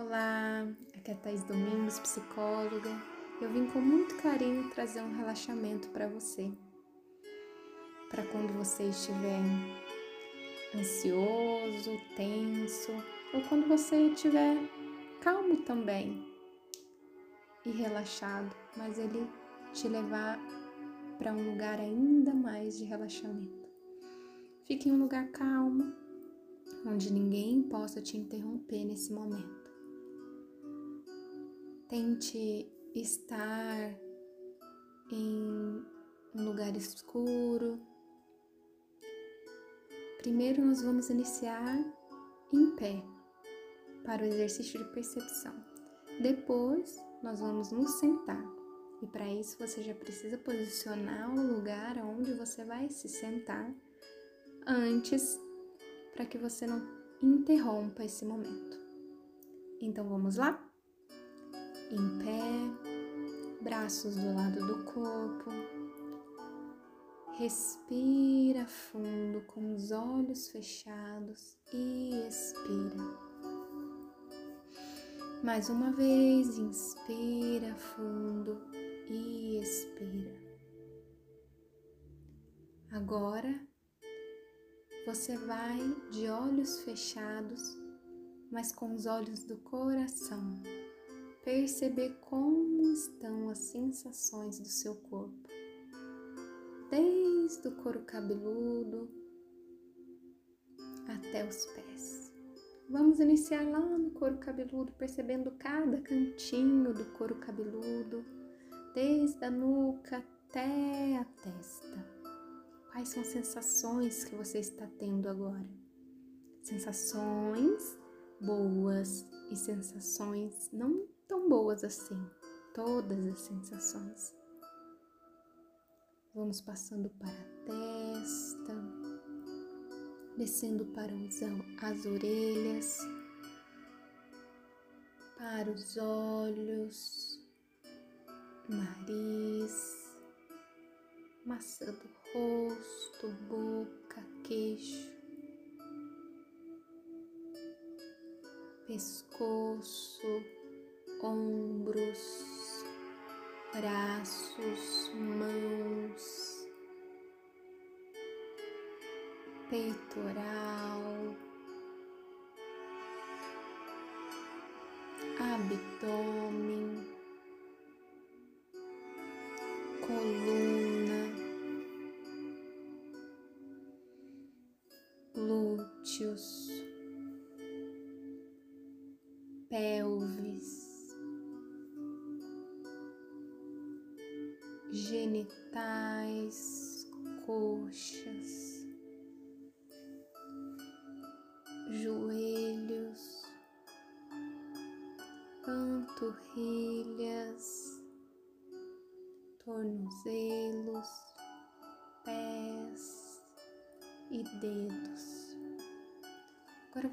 Olá, aqui é Thais Domingos, psicóloga. Eu vim com muito carinho trazer um relaxamento para você. Para quando você estiver ansioso, tenso, ou quando você estiver calmo também e relaxado, mas ele te levar para um lugar ainda mais de relaxamento. Fique em um lugar calmo, onde ninguém possa te interromper nesse momento. Tente estar em um lugar escuro. Primeiro, nós vamos iniciar em pé para o exercício de percepção. Depois, nós vamos nos sentar. E para isso, você já precisa posicionar o lugar onde você vai se sentar antes, para que você não interrompa esse momento. Então, vamos lá? Em pé, braços do lado do corpo. Respira fundo com os olhos fechados e expira. Mais uma vez, inspira fundo e expira. Agora você vai de olhos fechados, mas com os olhos do coração perceber como estão as sensações do seu corpo, desde o couro cabeludo até os pés. Vamos iniciar lá no couro cabeludo, percebendo cada cantinho do couro cabeludo, desde a nuca até a testa. Quais são as sensações que você está tendo agora? Sensações boas e sensações não tão boas assim, todas as sensações. Vamos passando para a testa, descendo para as orelhas, para os olhos, nariz, maçã do rosto, boca, queixo, pescoço ombros, braços, mãos, peitoral, abdômen,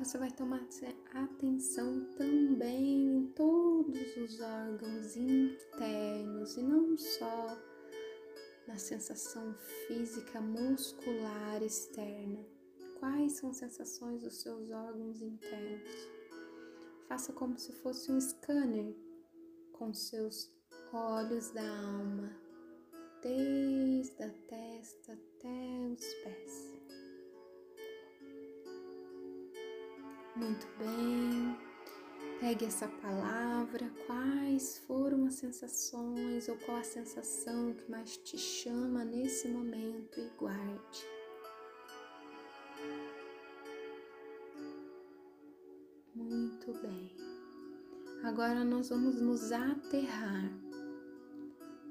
você vai tomar atenção também em todos os órgãos internos e não só na sensação física muscular externa. Quais são as sensações dos seus órgãos internos? Faça como se fosse um scanner com seus olhos da alma, desde a testa até os pés. Muito bem. Pegue essa palavra, quais foram as sensações ou qual a sensação que mais te chama nesse momento e guarde. Muito bem. Agora nós vamos nos aterrar.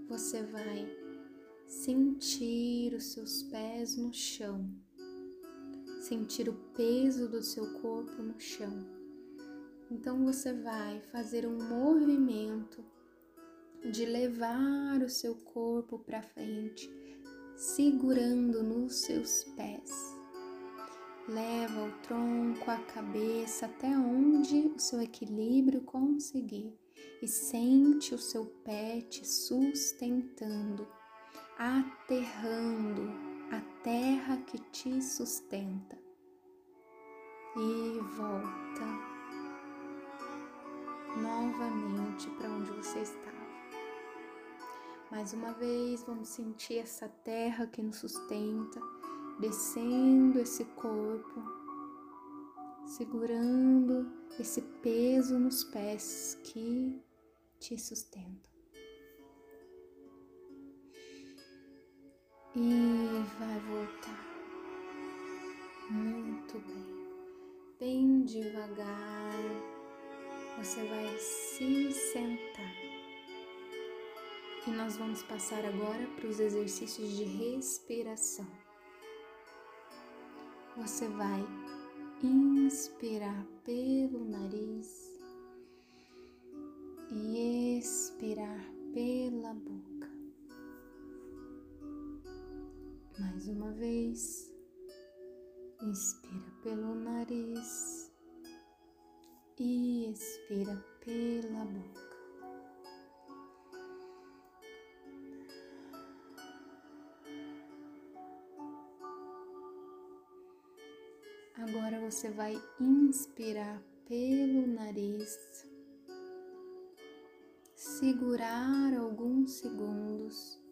Você vai sentir os seus pés no chão sentir o peso do seu corpo no chão. Então você vai fazer um movimento de levar o seu corpo para frente, segurando nos seus pés. Leva o tronco, a cabeça até onde o seu equilíbrio conseguir e sente o seu pé te sustentando, aterrando a terra que te sustenta. E volta. novamente para onde você estava. Mais uma vez, vamos sentir essa terra que nos sustenta, descendo esse corpo, segurando esse peso nos pés que te sustentam. E vai voltar. Muito bem. Bem devagar, você vai se sentar. E nós vamos passar agora para os exercícios de respiração. Você vai inspirar pelo nariz e expirar pela boca. Mais uma vez, inspira pelo nariz e expira pela boca. Agora você vai inspirar pelo nariz, segurar alguns segundos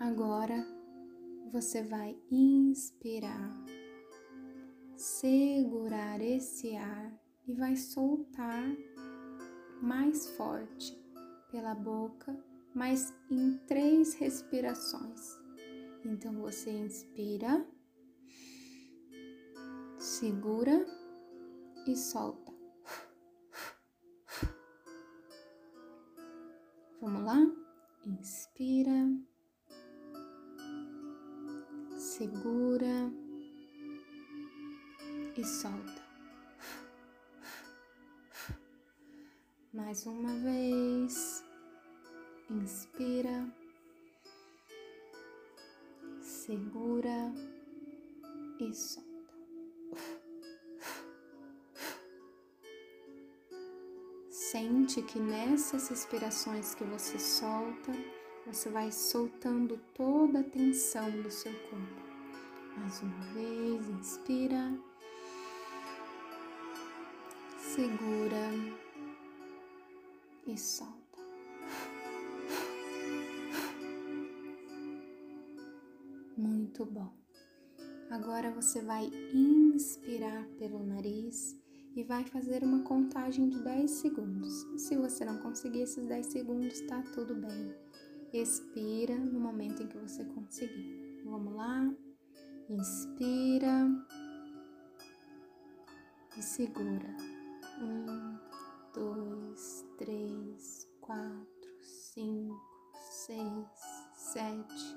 Agora você vai inspirar, segurar esse ar e vai soltar mais forte pela boca mas em três respirações. Então você inspira, segura e solta. Vamos lá? Inspira, Mais uma vez. Inspira, segura. E solta. Sente que nessas respirações que você solta, você vai soltando toda a tensão do seu corpo. Mais uma vez, inspira, segura e solta. Muito bom. Agora você vai inspirar pelo nariz e vai fazer uma contagem de 10 segundos. Se você não conseguir esses 10 segundos, tá tudo bem. Expira no momento em que você conseguir. Vamos lá? Inspira e segura. Um, dois, três, quatro, cinco, seis, sete,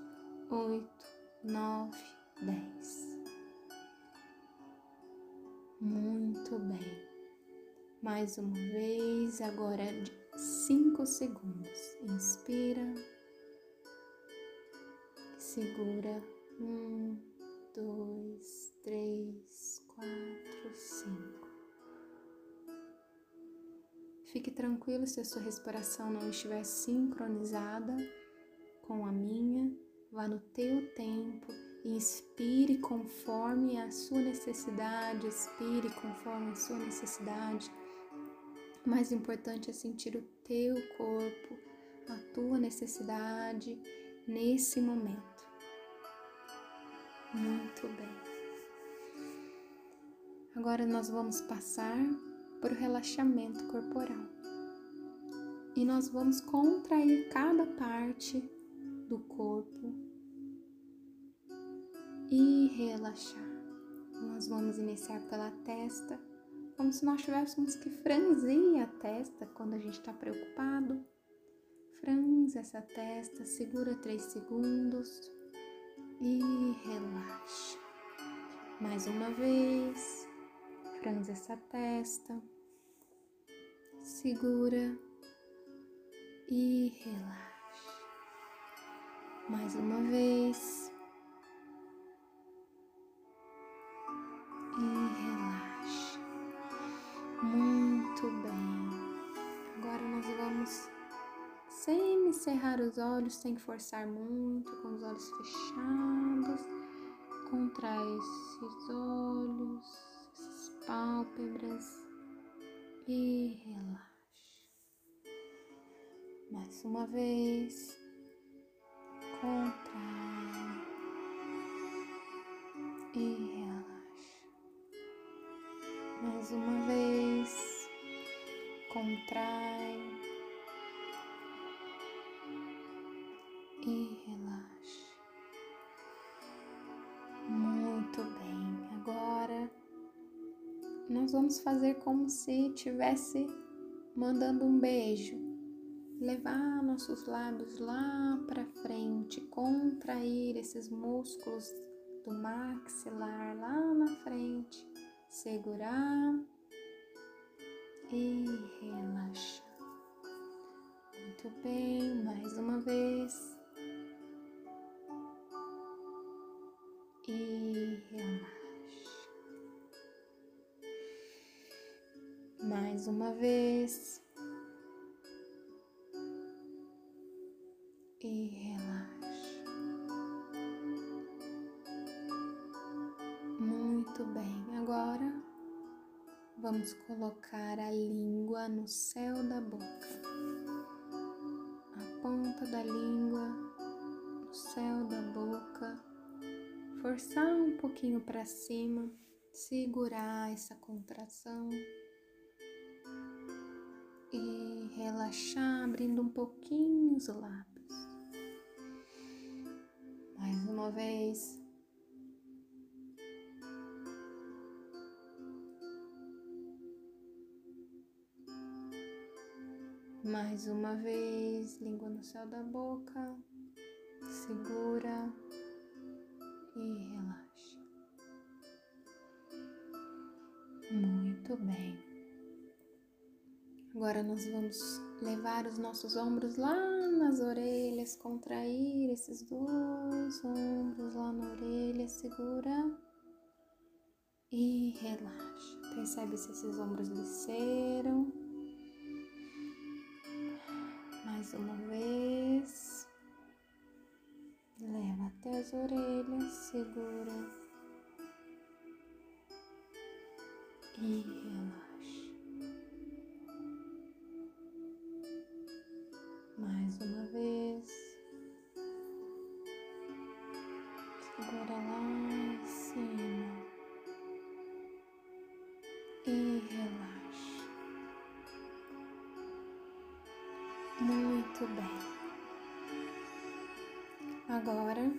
oito nove, dez. Muito bem. Mais uma vez, agora cinco segundos. Inspira, segura. Um, dois, três, quatro, cinco. Fique tranquilo se a sua respiração não estiver sincronizada com a minha vá no teu tempo e inspire conforme a sua necessidade, expire conforme a sua necessidade. O mais importante é sentir o teu corpo, a tua necessidade nesse momento. Muito bem. Agora nós vamos passar por relaxamento corporal. E nós vamos contrair cada parte do corpo e relaxar. Nós vamos iniciar pela testa, como se nós tivéssemos que franzir a testa quando a gente está preocupado. Franze essa testa, segura três segundos e relaxa. Mais uma vez, franze essa testa, segura e relaxa. Mais uma vez. E relaxa. Muito bem. Agora nós vamos sem cerrar os olhos, sem forçar muito, com os olhos fechados. Contrai esses olhos, essas pálpebras e relaxa. Mais uma vez, contrai e relaxa. Mais uma vez, contrai e relaxa. Muito bem. Agora nós vamos fazer como se tivesse mandando um beijo. Levar nossos lábios lá para frente, contrair esses músculos do maxilar lá na frente, segurar e relaxar. Muito bem, mais uma vez. e relaxa. Mais uma vez. E relaxa. Muito bem. Agora vamos colocar a língua no céu da boca. A ponta da língua no céu da boca forçar um pouquinho para cima, segurar essa contração e relaxar, abrindo um pouquinho os lábios. Mais uma vez. Mais uma vez, língua no céu da boca, segura e relaxa. Muito bem. Agora nós vamos levar os nossos ombros lá nas orelhas, contrair esses dois ombros lá na orelha, segura e relaxa. Percebe se esses ombros desceram. Mais uma vez. Leva até as orelhas, segura e relaxa. Segura lá em cima e relaxa. Muito bem. Agora,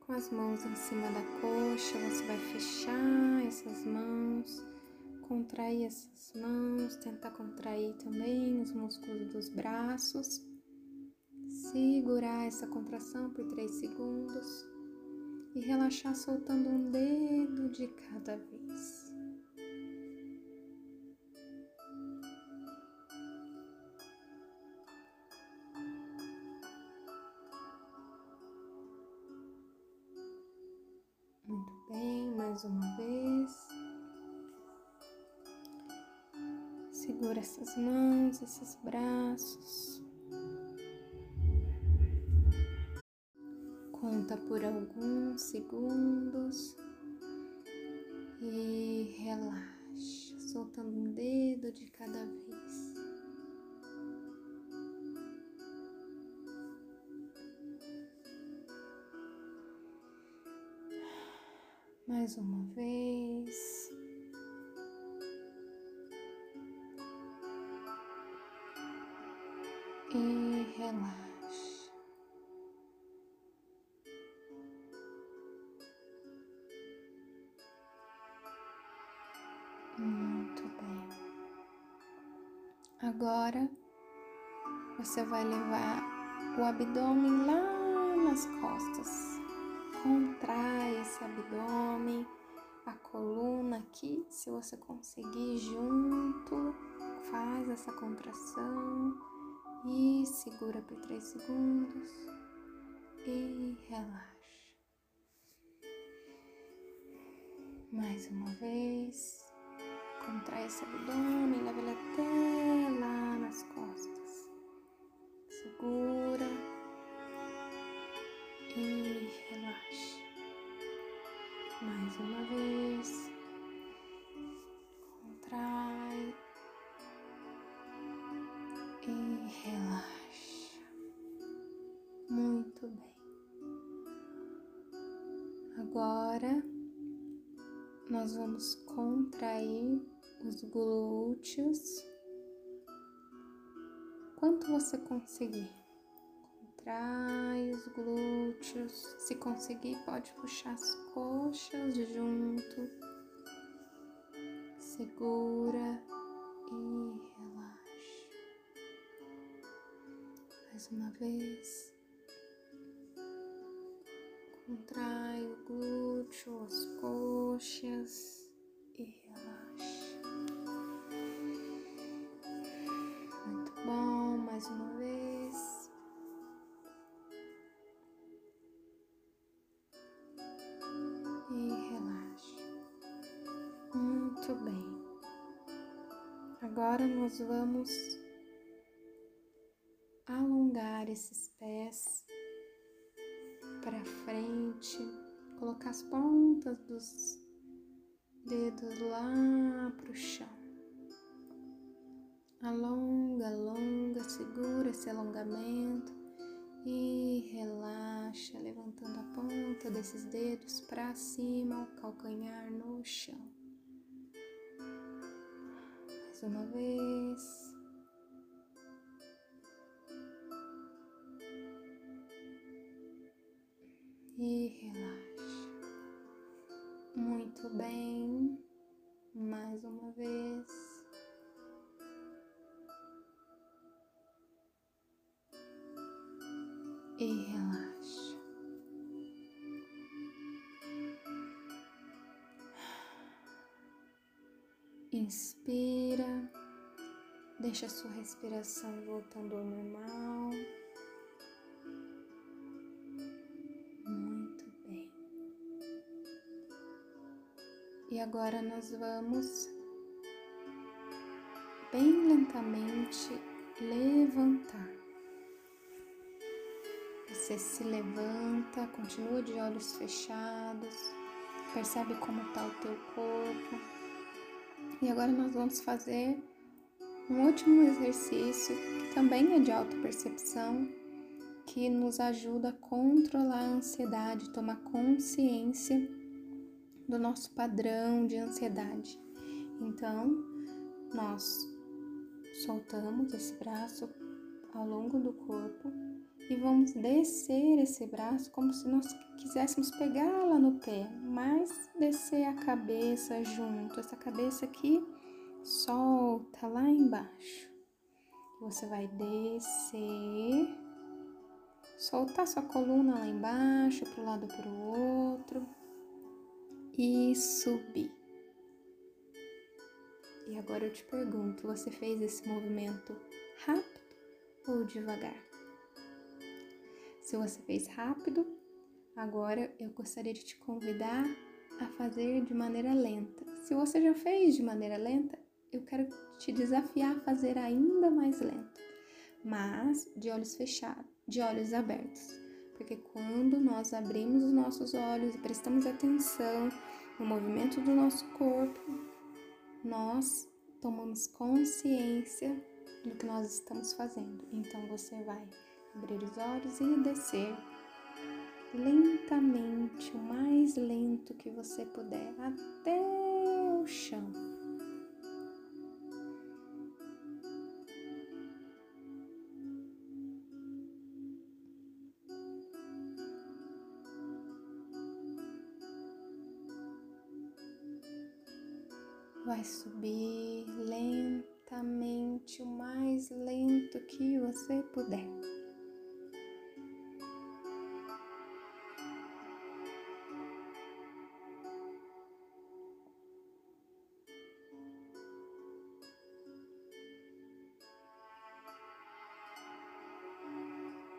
com as mãos em cima da coxa, você vai fechar essas mãos, contrair essas mãos, tentar contrair também os músculos dos braços, segurar essa contração por 3 segundos e relaxar soltando um dedo de cada vez. mais uma vez. Segura essas mãos, esses braços. Conta por alguns segundos e relaxa, soltando um dedo de cada vez. mais uma vez. E relaxa. Você vai levar o abdômen lá nas costas contrai esse abdômen, a coluna aqui, se você conseguir junto, faz essa contração e segura por três segundos e relaxa. Mais uma vez, contrai esse abdômen, leva ele até lá nas costas. Segura e relaxa. Mais uma vez, contrai e relaxa. Muito bem. Agora nós vamos contrair os glúteos. Quanto você conseguir. Contrai os glúteos. Se conseguir, pode puxar as coxas junto. Segura e relaxa. Mais uma vez. Contrai o glúteo, as coxas nós vamos alongar esses pés para frente, colocar as pontas dos dedos lá para o chão. Alonga, alonga, segura esse alongamento e relaxa, levantando a ponta desses dedos para cima, o calcanhar no chão. Mais uma vez. e relaxa. Muito bem, mais uma vez. E relaxa. Inspira, deixa a sua respiração voltando ao normal. E agora nós vamos bem lentamente levantar. Você se levanta, continua de olhos fechados, percebe como está o teu corpo. E agora nós vamos fazer um último exercício que também é de autopercepção, que nos ajuda a controlar a ansiedade, tomar consciência do nosso padrão de ansiedade. Então, nós soltamos esse braço ao longo do corpo e vamos descer esse braço como se nós quiséssemos pegá-la no pé, mas descer a cabeça junto, essa cabeça aqui solta lá embaixo. Você vai descer, soltar sua coluna lá embaixo, para o lado para o outro e subir. E agora eu te pergunto: você fez esse movimento rápido ou devagar? Se você fez rápido, agora eu gostaria de te convidar a fazer de maneira lenta. Se você já fez de maneira lenta, eu quero te desafiar a fazer ainda mais lento, mas de olhos fechados, de olhos abertos. Porque quando nós abrimos os nossos olhos e prestamos atenção no movimento do nosso corpo, nós tomamos consciência do que nós estamos fazendo. Então você vai abrir os olhos e descer lentamente, o mais lento que você puder, até o chão. vai subir lentamente, o mais lento que você puder.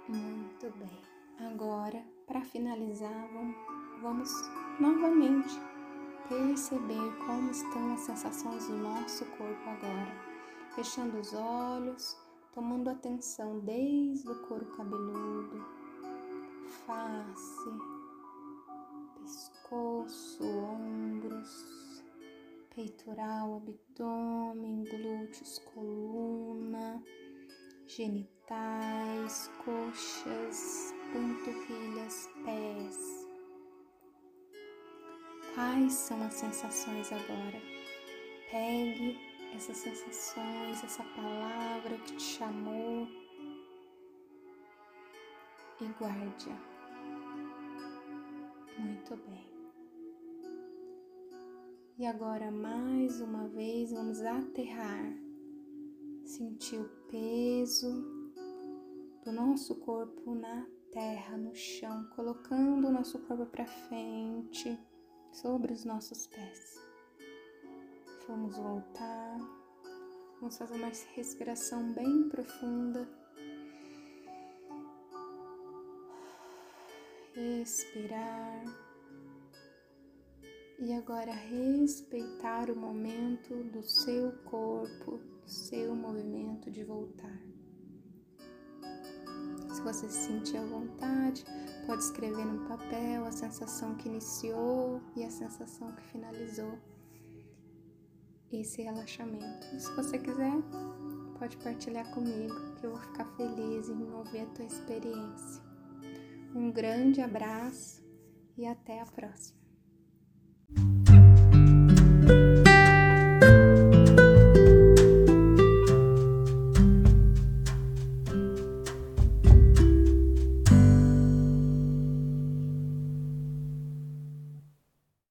Muito bem. Agora, para finalizar, vamos novamente perceber como estão as sensações do nosso corpo agora. Fechando os olhos, tomando atenção desde o couro cabeludo, face, pescoço, ombros, peitoral, abdômen, glúteos, coluna, genitais, coxas, panturrilhas, pés Quais são as sensações agora? Pegue essas sensações, essa palavra que te chamou e guarde-a. Muito bem. E agora, mais uma vez, vamos aterrar, sentir o peso do nosso corpo na terra, no chão, colocando o nosso corpo para frente sobre os nossos pés. Vamos voltar. Vamos fazer uma respiração bem profunda. Respirar. E agora respeitar o momento do seu corpo, do seu movimento de voltar. Se você se sentir à vontade, pode escrever no papel a sensação que iniciou e a sensação que finalizou esse relaxamento. E se você quiser, pode partilhar comigo, que eu vou ficar feliz em ouvir a tua experiência. Um grande abraço e até a próxima.